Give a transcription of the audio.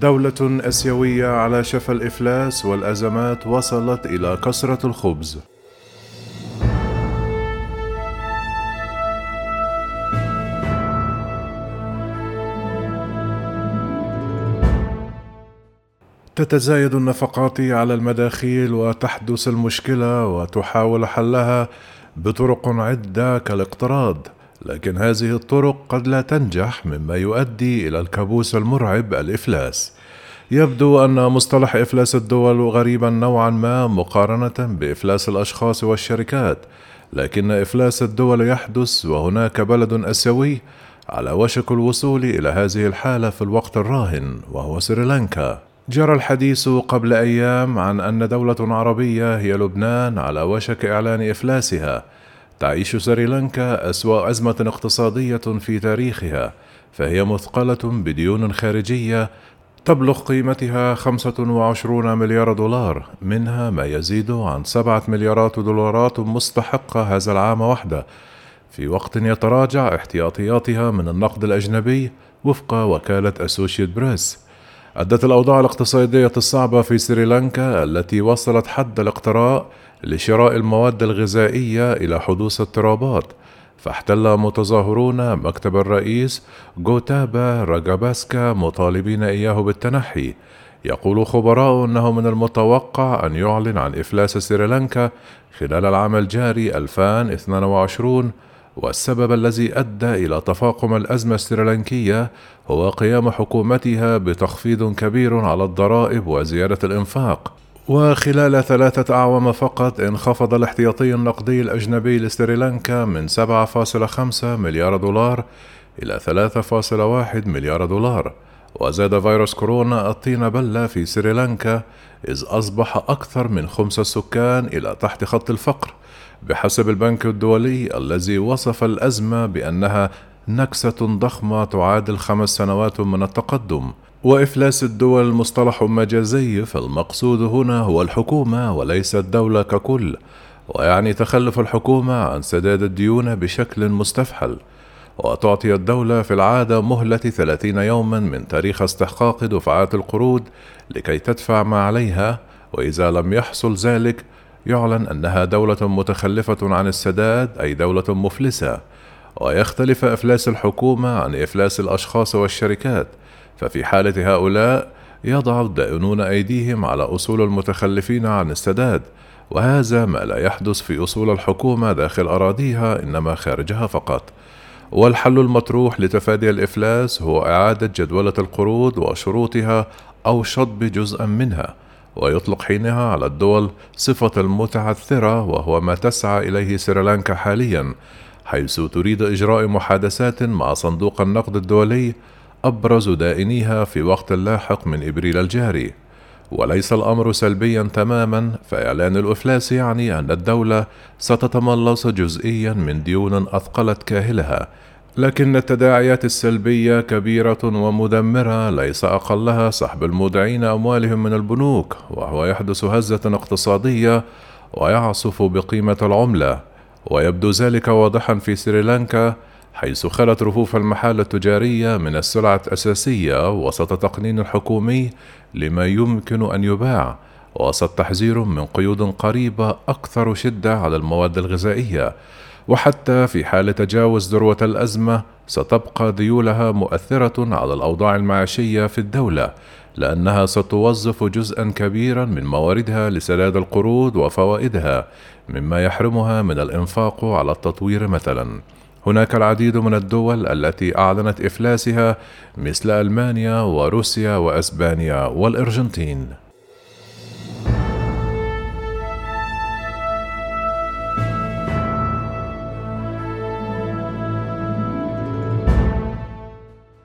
دولة آسيوية على شفا الإفلاس والأزمات وصلت إلى كسرة الخبز. تتزايد النفقات على المداخيل وتحدث المشكلة وتحاول حلها بطرق عدة كالاقتراض لكن هذه الطرق قد لا تنجح مما يؤدي إلى الكابوس المرعب الإفلاس. يبدو أن مصطلح إفلاس الدول غريبا نوعا ما مقارنة بإفلاس الأشخاص والشركات لكن إفلاس الدول يحدث وهناك بلد آسيوي على وشك الوصول إلى هذه الحالة في الوقت الراهن وهو سريلانكا. جرى الحديث قبل أيام عن أن دولة عربية هي لبنان على وشك إعلان إفلاسها. تعيش سريلانكا أسوأ أزمة اقتصادية في تاريخها فهي مثقلة بديون خارجية تبلغ قيمتها 25 مليار دولار منها ما يزيد عن سبعة مليارات دولارات مستحقة هذا العام وحده. في وقت يتراجع احتياطياتها من النقد الأجنبي وفق وكالة أسوشيت بريس أدت الأوضاع الاقتصادية الصعبة في سريلانكا التي وصلت حد الاقتراء لشراء المواد الغذائية إلى حدوث اضطرابات فاحتل متظاهرون مكتب الرئيس جوتابا راجاباسكا مطالبين إياه بالتنحي. يقول خبراء أنه من المتوقع أن يعلن عن إفلاس سريلانكا خلال العام الجاري 2022 والسبب الذي أدى إلى تفاقم الأزمة السريلانكية هو قيام حكومتها بتخفيض كبير على الضرائب وزيادة الإنفاق. وخلال ثلاثة أعوام فقط انخفض الاحتياطي النقدي الأجنبي لسريلانكا من 7.5 مليار دولار إلى 3.1 مليار دولار. وزاد فيروس كورونا الطين بلة في سريلانكا إذ أصبح أكثر من خمس السكان إلى تحت خط الفقر بحسب البنك الدولي الذي وصف الأزمة بأنها نكسة ضخمة تعادل خمس سنوات من التقدم. وإفلاس الدول مصطلح مجازي فالمقصود هنا هو الحكومة وليس الدولة ككل ويعني تخلف الحكومة عن سداد الديون بشكل مستفحل. وتعطي الدولة في العادة مهلة 30 يوما من تاريخ استحقاق دفعات القروض لكي تدفع ما عليها وإذا لم يحصل ذلك يعلن أنها دولة متخلفة عن السداد أي دولة مفلسة. ويختلف إفلاس الحكومة عن إفلاس الأشخاص والشركات. ففي حالة هؤلاء يضع الدائنون أيديهم على أصول المتخلفين عن السداد. وهذا ما لا يحدث في أصول الحكومة داخل أراضيها إنما خارجها فقط. والحل المطروح لتفادي الإفلاس هو إعادة جدولة القروض وشروطها أو شطب جزءا منها ويطلق حينها على الدول صفة المتعثرة وهو ما تسعى إليه سريلانكا حاليا حيث تريد إجراء محادثات مع صندوق النقد الدولي أبرز دائنيها في وقت لاحق من إبريل الجاري. وليس الأمر سلبيا تماما فإعلان الإفلاس يعني أن الدولة ستتملص جزئيا من ديون أثقلت كاهلها. لكن التداعيات السلبية كبيرة ومدمرة ليس أقلها سحب المودعين أموالهم من البنوك وهو يحدث هزة اقتصادية ويعصف بقيمة العملة. ويبدو ذلك واضحا في سريلانكا حيث خلت رفوف المحال التجارية من السلع الأساسية وسط تقنين حكومي لما يمكن أن يباع وسط تحذير من قيود قريبة أكثر شدة على المواد الغذائية. وحتى في حال تجاوز ذروة الأزمة ستبقى ذيولها مؤثرة على الأوضاع المعيشية في الدولة لأنها ستوظف جزءا كبيرا من مواردها لسداد القروض وفوائدها مما يحرمها من الإنفاق على التطوير مثلا. هناك العديد من الدول التي أعلنت إفلاسها مثل ألمانيا وروسيا وأسبانيا والأرجنتين.